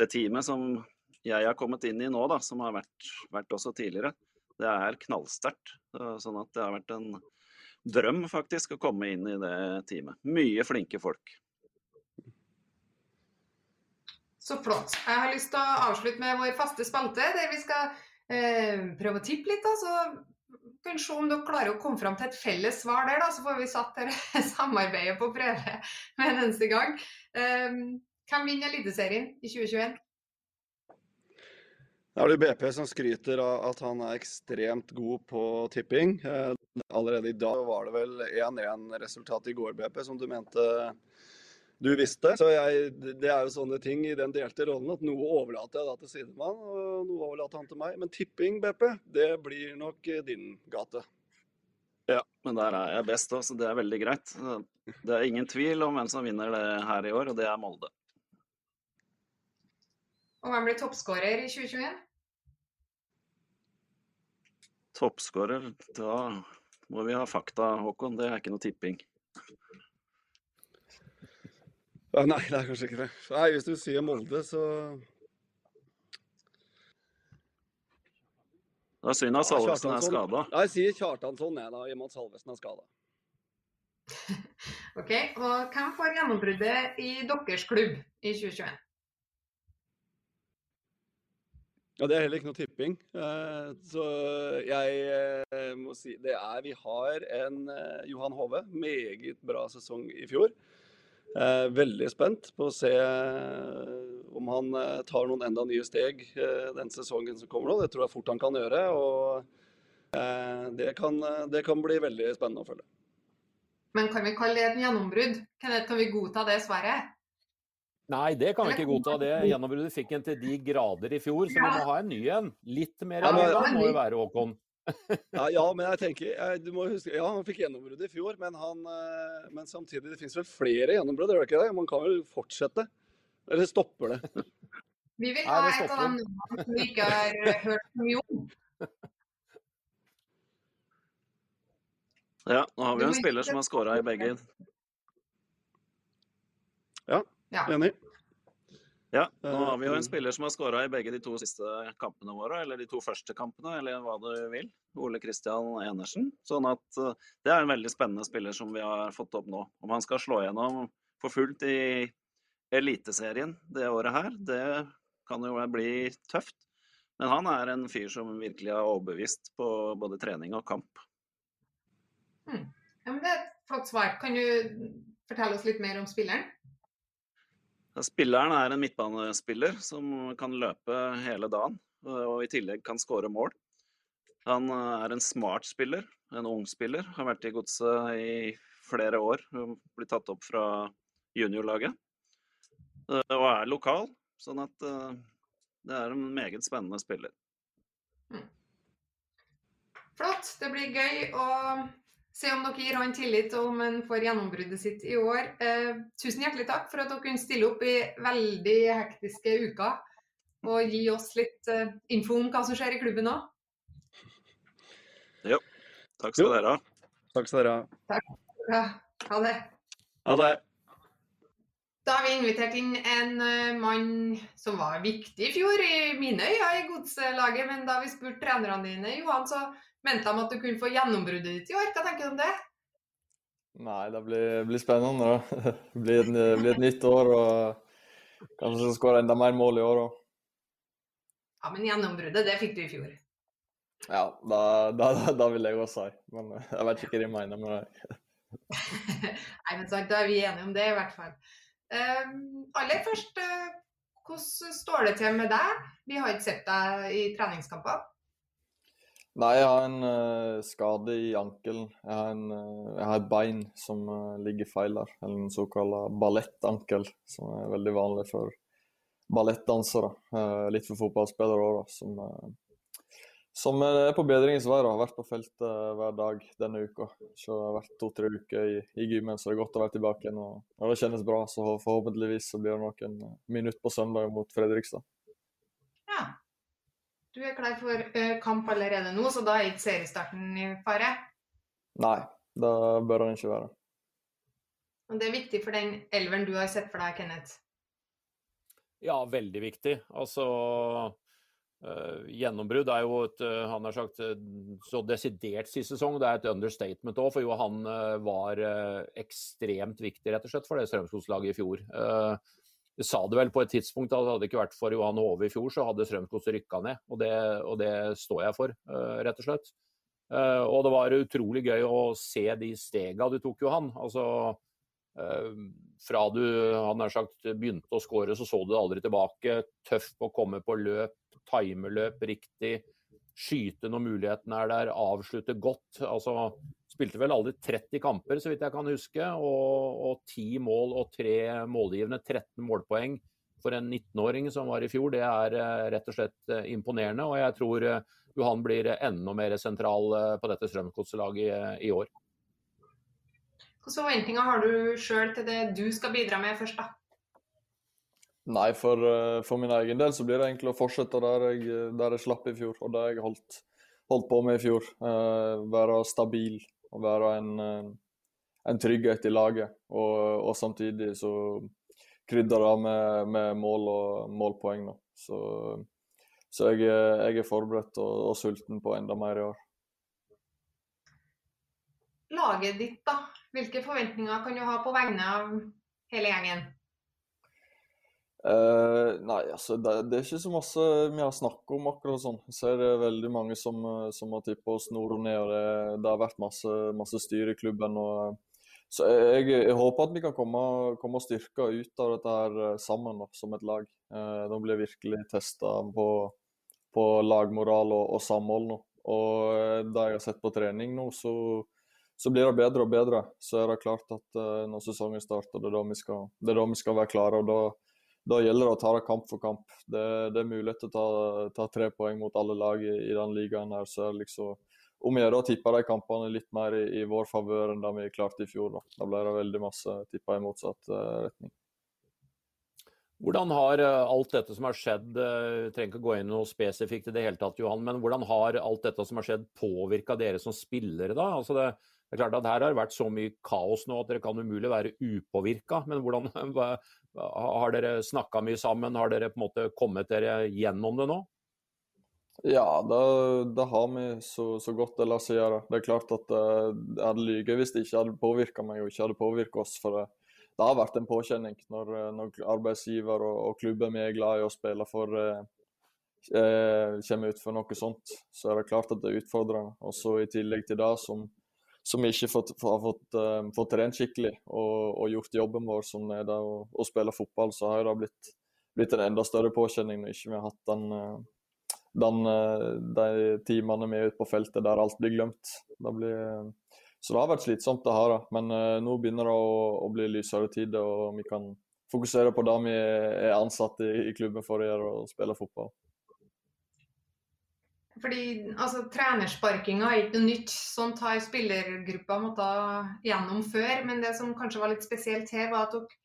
[SPEAKER 3] det teamet som jeg har kommet inn i nå, da, som har vært, vært også tidligere, det er knallsterkt. Sånn at det har vært en drøm faktisk å komme inn i det teamet. Mye flinke folk.
[SPEAKER 1] Så flott. Jeg har lyst til å avslutte med vår faste spalte, der vi skal eh, prøve å tippe litt. Da. Kan se om dere klarer å komme fram til et felles svar der, da. Så får vi satt dette samarbeidet på prøve med en eneste gang. Eh, hvem vinner Eliteserien i 2021?
[SPEAKER 2] Da er det BP som skryter av at han er ekstremt god på tipping. Eh, allerede i dag var det vel 1-1-resultat i går, BP, som du mente du visste. Så jeg, det er jo sånne ting i den delte rollen at noe overlater jeg da til sidemann, og noe overlater han til meg. Men tipping, BP, det blir nok din gate.
[SPEAKER 3] Ja, men der er jeg best òg, så det er veldig greit. Det er ingen tvil om hvem som vinner det her i år, og det er Molde.
[SPEAKER 1] Og hvem blir toppskårer i 2021?
[SPEAKER 3] Toppskårer, da må vi ha fakta, Håkon. Det er ikke noe tipping.
[SPEAKER 2] Ja, nei, det er kanskje ikke det. Nei, Hvis du sier Molde, så
[SPEAKER 3] Det er synd at Salvesen er skada.
[SPEAKER 2] Jeg sier Kjartansson, jeg, da, i og med at Salvesen er skada.
[SPEAKER 1] OK. Og hvem får gjennombruddet i deres klubb i 2021?
[SPEAKER 2] Ja, Det er heller ikke noe tipping. Eh, så jeg eh, må si det er Vi har en eh, Johan Hove. Meget bra sesong i fjor. Veldig spent på å se om han tar noen enda nye steg den sesongen som kommer nå. Det tror jeg fort han kan gjøre. og det kan, det kan bli veldig spennende å følge.
[SPEAKER 1] Men kan vi kalle det et gjennombrudd? Kan vi godta det svaret?
[SPEAKER 4] Nei, det kan vi ikke godta. Det gjennombruddet fikk en til de grader i fjor, så vi må ha en ny en. Litt mer ja, må jo være, Håkon.
[SPEAKER 2] Ja, ja, men jeg tenker, jeg, du må huske, ja, Han fikk gjennombrudd i fjor, men, han, eh, men samtidig det finnes vel flere gjennombrudd? det ikke det? Man kan vel fortsette? Eller stopper det?
[SPEAKER 1] Vi vil ha et av de som vi ikke har hørt mye om.
[SPEAKER 3] Ja, nå har vi en spiller som har skåra i begge.
[SPEAKER 2] Ja. Ja. Enig.
[SPEAKER 3] Ja, nå har vi jo en spiller som har skåra i begge de to siste kampene våre, eller de to første kampene, eller hva du vil. Ole Kristian Enersen. Sånn at uh, det er en veldig spennende spiller som vi har fått opp nå. Om han skal slå gjennom for fullt i Eliteserien det året her, det kan jo bli tøft. Men han er en fyr som virkelig er overbevist på både trening og kamp.
[SPEAKER 1] Hmm. Ja, men Det er et flott svar. Kan du fortelle oss litt mer om spilleren?
[SPEAKER 3] Spilleren er en midtbanespiller som kan løpe hele dagen, og i tillegg kan skåre mål. Han er en smart spiller, en ung spiller. Har vært i godset i flere år. Blitt tatt opp fra juniorlaget. Og er lokal, sånn at eh, det er en meget spennende spiller.
[SPEAKER 1] Mm. Flott. Det blir gøy å Se om dere gir han tillit og om han får gjennombruddet sitt i år. Eh, tusen hjertelig takk for at dere kunne stille opp i veldig hektiske uker og gi oss litt eh, info om hva som skjer i klubben nå.
[SPEAKER 3] Jo. Takk skal dere ha.
[SPEAKER 2] Takk skal dere ha.
[SPEAKER 1] Takk. Ja, ha det.
[SPEAKER 2] Ha det.
[SPEAKER 1] Da har vi invitert inn en uh, mann som var viktig i fjor i mine øyne i godslaget, men da vi spurte trenerne dine, Johan, så mente de at du kunne få gjennombruddet ditt i år. Hva tenker du om det?
[SPEAKER 6] Nei, det blir, blir spennende. da. Det blir et, blir et, nytt år og kanskje skåre enda mer mål i år òg.
[SPEAKER 1] Ja, men gjennombruddet, det fikk du i fjor.
[SPEAKER 6] Ja, da, da, da, da vil jeg også si. Men jeg vet ikke hva de mener med det.
[SPEAKER 1] Nei, men sant, da er vi enige om det, i hvert fall. Um, aller først, uh, hvordan står det til med deg? Vi har ikke sett deg i treningskamper.
[SPEAKER 6] Nei, jeg har en uh, skade i ankelen. Jeg har, uh, jeg har et bein som uh, ligger feil der. En såkalt ballettankel, som er veldig vanlig for ballettdansere. litt for fotballspillere òg, som, som er på bedringens vei. Har vært på feltet hver dag denne uka. Så jeg har vært to-tre uker i, i gymmen, så det er godt å være tilbake igjen. Og, og det kjennes bra, så forhåpentligvis så blir det noen minutter på søndag mot Fredrikstad.
[SPEAKER 1] Du er klar for uh, kamp allerede nå, så da er ikke seriestarten i fare?
[SPEAKER 6] Nei, da bør den ikke være.
[SPEAKER 1] Og Det er viktig for den elveren du har sett for deg, Kenneth?
[SPEAKER 4] Ja, veldig viktig. Altså uh, Gjennombrudd er jo et uh, han har sagt, så desidert sist sesong. Det er et understatement òg, for jo han var ekstremt viktig rett og slett for det Strømskogslaget i fjor. Uh, sa det vel på et tidspunkt at hadde det ikke vært for Johan Hove i fjor, så hadde Strømsgodset rykka ned. Og det, og det, står jeg for, uh, rett og slett. Uh, og det var utrolig gøy å se de stega du tok, Johan. Altså, uh, fra du han har sagt, begynte å skåre, så så du det aldri tilbake. Tøff på å komme på løp, timeløp riktig, skyte når muligheten er der, avslutte godt. Altså, spilte vel aldri 30 kamper, så vidt jeg kan huske, og, ti 10 mål og tre målgivende, 13 målpoeng for en 19-åring som var i fjor, det er eh, rett og slett eh, imponerende. Og jeg tror eh, Johan blir enda mer sentral på dette Strømsgodset-laget i år.
[SPEAKER 1] Hvilke forventninger har du sjøl til det du skal bidra med først, da?
[SPEAKER 6] Nei, for, for, min egen del så blir det egentlig å fortsette der jeg, der jeg slapp i fjor, og det jeg holdt, holdt på med i fjor. Uh, være stabil og være en, en trygghet i laget. Og, og samtidig så krydder det med, med, mål og målpoeng. nå. Så, så jeg, jeg, er forberedt og, og, sulten på enda mer i år.
[SPEAKER 1] Laget ditt, da. Hvilke forventninger kan du ha på vegne av hele gjengen?
[SPEAKER 6] Uh, nei, altså det, det, er ikke så masse vi har snakket om akkurat sånn. Så er det veldig mange som, som har tippa oss nord og ned. og det, det, har vært masse, masse styr i klubben. og så jeg, jeg, håper at vi kan komme, komme styrka ut av dette her eh, sammen da, som et lag. Uh, da blir virkelig testa på, på, lagmoral og, og samhold nå. Og eh, det jeg har sett på trening nå, så, så, blir det bedre og bedre. Så er det klart at uh, når sesongen starter, det er da vi skal, det er da vi skal være klare. og da, da gjelder det å ta det kamp for kamp. Det, det er mulighet til å ta, ta, tre poeng mot alle lag i, i den ligaen her. så liksom om jeg da å tippe de kampene litt mer i, i vår favør enn det vi klarte i fjor. Da, da ble det veldig masse tippa i motsatt uh, retning.
[SPEAKER 4] Hvordan har uh, alt dette som har skjedd, uh, trenger ikke gå inn noe spesifikt i det hele tatt, Johan, men hvordan har alt dette som har skjedd påvirka dere som spillere da? Altså det, det, er klart at Her har det vært så mye kaos nå at dere kan umulig være upåvirka. Men hvordan har dere snakka mye sammen? Har dere på en måte kommet dere gjennom det nå?
[SPEAKER 6] Ja, det, har vi så, så, godt det lar seg gjøre. Det er klart at uh, jeg hadde lyget hvis det ikke hadde påvirka meg og ikke hadde påvirka oss. For det, det, har vært en påkjenning når, eh, når arbeidsgiver og, og klubben vi er glad i å spille for, uh, uh, kommer ut for noe sånt. Så er det klart at det er utfordrende. Og så i tillegg til det, som, som vi ikke fått, har fått, fått trent skikkelig og, og, gjort jobben vår, som er det å, å spille fotball, så har det blitt, blitt en enda større påkjenning når ikke vi har hatt den den, eh, de timene vi er ute på feltet der alt blir glemt. Det blir, så det har vært slitsomt, det her. Men uh, nå begynner det å, å bli lysere tider, og vi kan fokusere på det vi er ansatt i, i klubben for å gjøre, og spille fotball.
[SPEAKER 1] Fordi altså, Trenersparkinga er ikke noe nytt. Sånt har spillergruppa måttet gjennom før. Men det som kanskje var litt spesielt her, var at,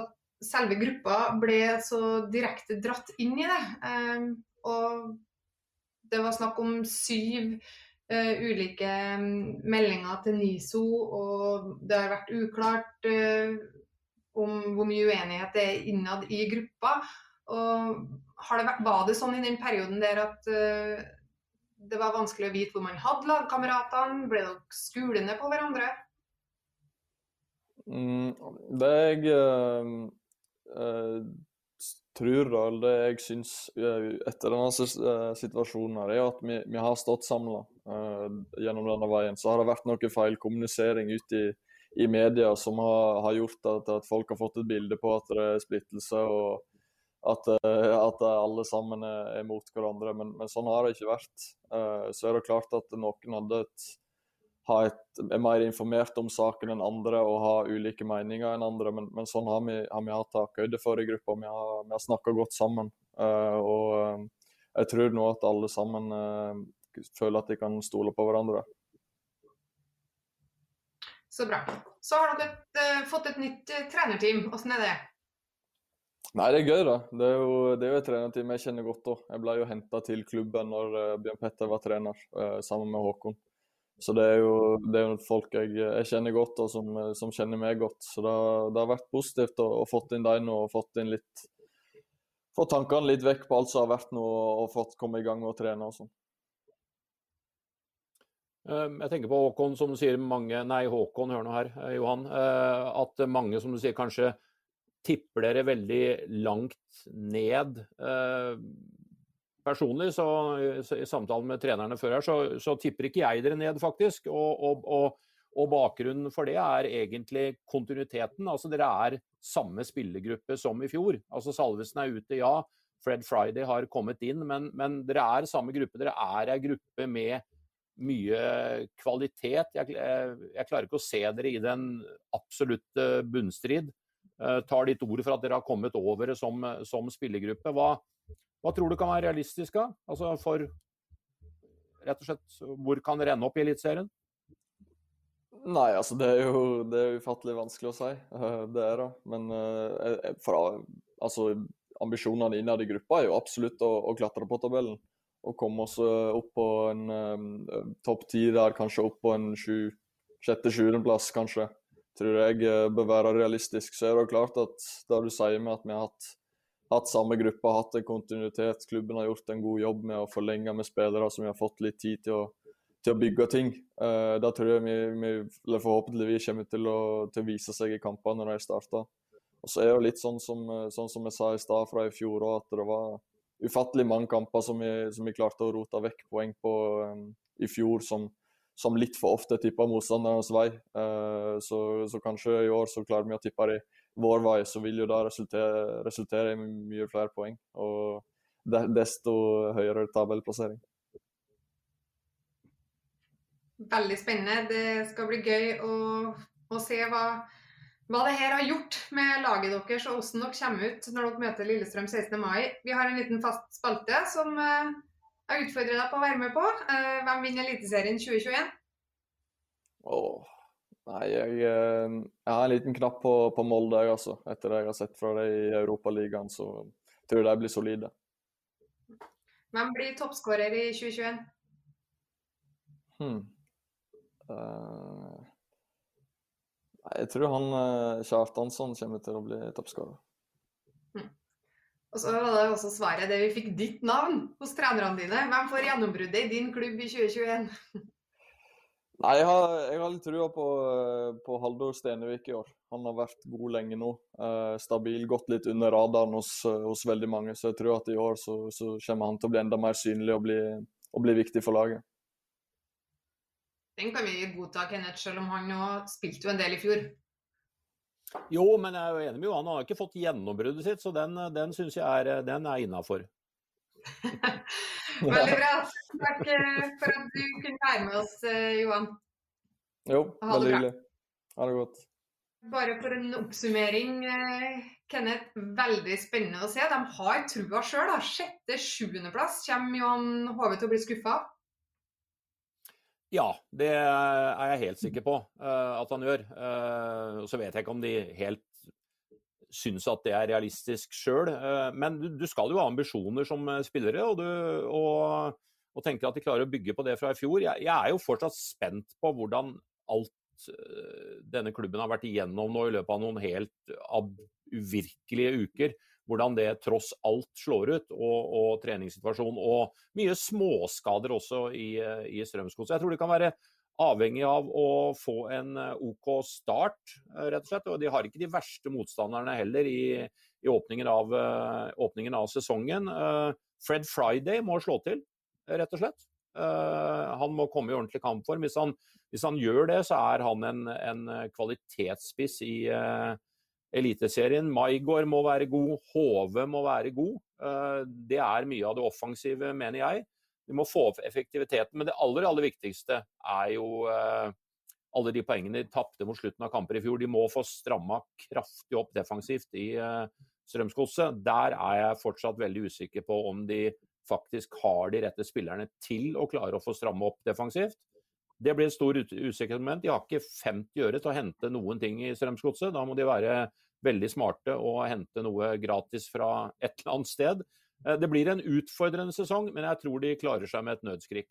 [SPEAKER 1] at selve gruppa ble så direkte dratt inn i det. Um, og det var snakk om syv uh, ulike mm, meldinger til NISO, og det har vært uklart uh, om hvor mye uenighet det er innad i gruppa. Og det vært, var det sånn i den perioden der at uh, det var vanskelig å vite hvor man hadde lagkameratene? Ble dere skulende på hverandre?
[SPEAKER 6] Mm, det jeg eh, tror, da, eller det jeg syns eh, etter denne eh, situasjonen, her, er at vi, vi har stått samla eh, gjennom denne veien. Så har det vært noe feilkommunisering ute i, i media som har, har gjort at, at, folk har fått et bilde på at det er splittelse, og at, uh, at alle sammen er, mot hverandre. Men, men, sånn har det ikke vært. Uh, så er det klart at noen hadde et et, er mer informert om saken enn andre og har ulike meninger enn andre. Men, men sånn har vi, har vi hatt takhøyde for i gruppa. Vi har, vi har snakka godt sammen. Uh, og jeg tror nå at alle sammen føler at de kan stole på hverandre.
[SPEAKER 1] Så bra. Så har dere fått et nytt trenerteam. Hvordan er det?
[SPEAKER 6] Nei, Det er gøy, da. Det er jo, det er jo et trenerteam jeg kjenner godt. Også. Jeg ble jo henta til klubben når Bjørn Petter var trener, sammen med Håkon. Så det er jo, det er folk jeg, jeg, kjenner godt, og som, som, kjenner meg godt. Så det, det har vært positivt å, å fått inn dem og fått inn litt Få tankene litt vekk på alt som har vært nå, og fått komme i gang med å trene og sånn.
[SPEAKER 4] Ehm, jeg tenker på Håkon, som sier mange Nei, Håkon, hør nå her, eh, Johan. Eh, at mange, som du sier, kanskje tipper dere veldig langt ned eh, personlig, så, i samtalen med trenerne før her, så, så, tipper ikke jeg dere ned, faktisk. Og, og, og, og, bakgrunnen for det er egentlig kontinuiteten. Altså dere er samme spillergruppe som i fjor. Altså Salvesen er ute, ja. Fred Friday har kommet inn. Men, men dere er samme gruppe. Dere er ei gruppe med mye kvalitet. Jeg, jeg, klarer ikke å se dere i den absolutte bunnstrid. Uh, tar ditt ord for at dere har kommet over det som, som spillergruppe. Hva, hva, tror du kan være realistisk? da? Altså for rett og slett, Hvor kan dere ende opp i Eliteserien?
[SPEAKER 6] Nei, altså det er jo det er ufattelig vanskelig å si. Uh, det er det. Men uh, fra, altså, ambisjonene innad i gruppa er jo absolutt å, å klatre på tabellen og komme oss eh, opp på en um, topp ti der, kanskje opp på en sjette-sjuendeplass, kanskje. Tror jeg eh, bør være realistisk. Så er det klart at det du sier med at vi har hatt, hatt samme gruppe, hatt en kontinuitet, klubben har gjort en god jobb med å forlenge med spillere som vi har fått litt tid til å, til å bygge ting. Uh, da tror jeg vi, vi eller forhåpentligvis kommer til å, til å vise seg i kampene når de starter. Og så er det litt sånn som, sånn som jeg sa i stad fra i fjor òg, at det var ufattelig mange kamper som vi, som vi, klarte å rote vekk poeng på um, i fjor, som, som, litt for ofte tipper motstandernes vei. Uh, så, så, kanskje i år så klarer vi å tippe det vår vei, så vil jo det resultere, resultere i mye flere poeng. Og de, desto høyere tabellplassering.
[SPEAKER 1] Veldig spennende. Det skal bli gøy å, å se hva hva det her har gjort med laget deres, og hvordan dere kommer ut når dere møter Lillestrøm 16. mai. Vi har en liten fast spalte som uh, jeg utfordrer deg på å være med på. Uh, hvem vinner Eliteserien 2021?
[SPEAKER 6] Åh, nei, jeg, uh, jeg, har en liten knapp på, på Molde, jeg, altså. Etter det jeg har sett fra dem i Europaligaen, så tror jeg de blir solide.
[SPEAKER 1] Hvem blir toppskårer i 2021?
[SPEAKER 6] Hmm. Uh, jeg tror han eh, Kjartansson kommer til å bli toppskårer.
[SPEAKER 1] Og så var det også svaret det vi fikk ditt navn hos trenerne dine. Hvem får gjennombruddet i din klubb i 2021?
[SPEAKER 6] Nei, jeg har, jeg har litt trua på, eh, på Haldor Stenevik i år. Han har vært god lenge nå. Eh, stabil, gått litt under radaren hos, hos, veldig mange. Så jeg tror at i år så, så, kommer han til å bli enda mer synlig og bli, og bli viktig for laget.
[SPEAKER 1] Den kan vi godta, Kenneth, selv om han nå spilte jo en del i fjor.
[SPEAKER 4] Jo, men jeg er jo enig med Johan. Han har ikke fått gjennombruddet sitt, så den, den syns jeg er, den er innafor.
[SPEAKER 1] Veldig bra. Takk eh, for at du kunne være med oss, eh, Johan.
[SPEAKER 6] Jo, veldig hyggelig. Ha det godt.
[SPEAKER 1] Bare for en oppsummering, eh, Kenneth. Veldig spennende å se. De har trua sjøl. Sjette-sjuendeplass kommer Johan Hove til å bli skuffa av.
[SPEAKER 4] Ja, det er jeg helt sikker på uh, at han gjør. Uh, så vet jeg ikke om de helt syns at det er realistisk sjøl. Uh, men du, skal jo ha ambisjoner som spillere, og, du, og, og, tenker at de klarer å bygge på det fra i fjor. Jeg, jeg er jo fortsatt spent på hvordan alt denne klubben har vært igjennom nå i løpet av noen helt uvirkelige uker hvordan det tross alt slår ut, og, og treningssituasjon. Og mye småskader også i, i Strømsgodset. Jeg tror det kan være avhengig av å få en eh, OK start, eh, rett og slett. Og de har ikke de verste motstanderne heller i, i åpningen, av, åpningen, av, sesongen. Fred Friday må slå til, rett og slett. Han må komme i ordentlig kampform. Hvis han, hvis han gjør det, så er han en, en kvalitetsspiss i, Eliteserien. Maigård må være god, Hove må være god. Eh, det er mye av det offensive, mener jeg. Vi må få opp effektiviteten. Men det aller, aller viktigste er jo eh, alle de poengene de tapte mot slutten av kamper i fjor. De må få stramma kraftig opp defensivt i eh, Strømsgodset. Der er jeg fortsatt veldig usikker på om de faktisk har de rette spillerne til å klare å få stramme opp defensivt. Det blir et stor usikkerhetsmoment. De har ikke 50 øre til å hente noen ting i Strømsgodset. Da må de være veldig smarte og hente noe gratis fra et eller annet sted. Eh, det blir en utfordrende sesong, men jeg tror de klarer seg med et nødskrik.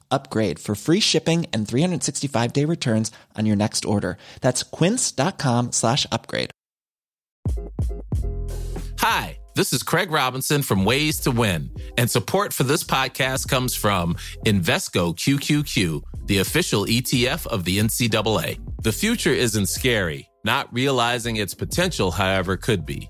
[SPEAKER 7] upgrade for free shipping and 365 day returns on your next order. That's quince.com slash upgrade.
[SPEAKER 8] Hi, this is Craig Robinson from Ways to Win, and support for this podcast comes from Invesco QQQ, the official ETF of the NCAA. The future isn't scary. Not realizing its potential, however, could be.